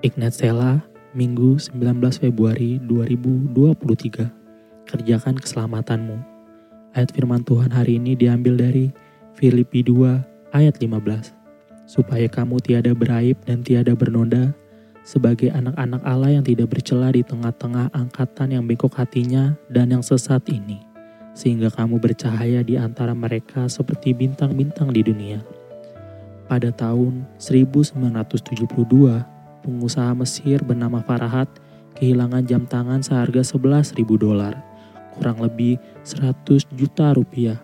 Ignat Sela, Minggu 19 Februari 2023. Kerjakan keselamatanmu. Ayat firman Tuhan hari ini diambil dari Filipi 2 ayat 15. Supaya kamu tiada beraib dan tiada bernoda, sebagai anak-anak Allah yang tidak bercela di tengah-tengah angkatan yang bengkok hatinya dan yang sesat ini, sehingga kamu bercahaya di antara mereka seperti bintang-bintang di dunia. Pada tahun 1972, pengusaha Mesir bernama Farahat kehilangan jam tangan seharga 11.000 dolar, kurang lebih 100 juta rupiah.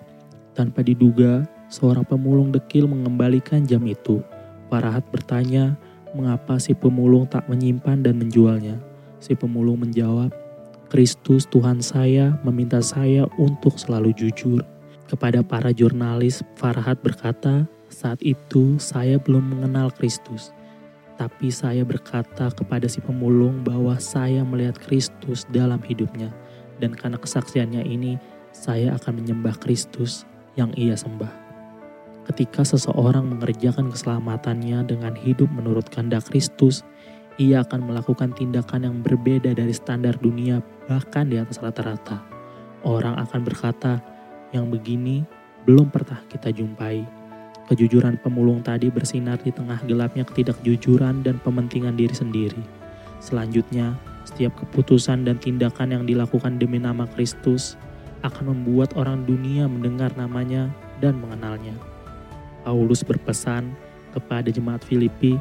Tanpa diduga, seorang pemulung dekil mengembalikan jam itu. Farahat bertanya, mengapa si pemulung tak menyimpan dan menjualnya? Si pemulung menjawab, Kristus Tuhan saya meminta saya untuk selalu jujur. Kepada para jurnalis, Farhat berkata, saat itu saya belum mengenal Kristus. Tapi saya berkata kepada si pemulung bahwa saya melihat Kristus dalam hidupnya. Dan karena kesaksiannya ini, saya akan menyembah Kristus yang ia sembah. Ketika seseorang mengerjakan keselamatannya dengan hidup menurut kehendak Kristus, ia akan melakukan tindakan yang berbeda dari standar dunia, bahkan di atas rata-rata. Orang akan berkata, "Yang begini belum pernah kita jumpai." Kejujuran pemulung tadi bersinar di tengah gelapnya ketidakjujuran dan pementingan diri sendiri. Selanjutnya, setiap keputusan dan tindakan yang dilakukan demi nama Kristus akan membuat orang dunia mendengar namanya dan mengenalnya. Paulus berpesan kepada jemaat Filipi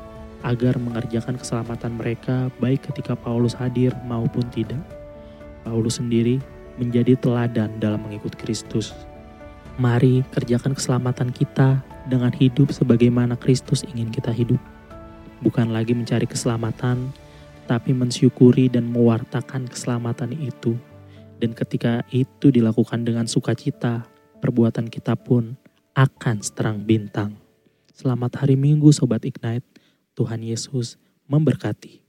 agar mengerjakan keselamatan mereka baik ketika Paulus hadir maupun tidak. Paulus sendiri menjadi teladan dalam mengikut Kristus. Mari kerjakan keselamatan kita dengan hidup sebagaimana Kristus ingin kita hidup. Bukan lagi mencari keselamatan, tapi mensyukuri dan mewartakan keselamatan itu. Dan ketika itu dilakukan dengan sukacita, perbuatan kita pun akan seterang bintang. Selamat hari Minggu Sobat Ignite, Tuhan Yesus memberkati.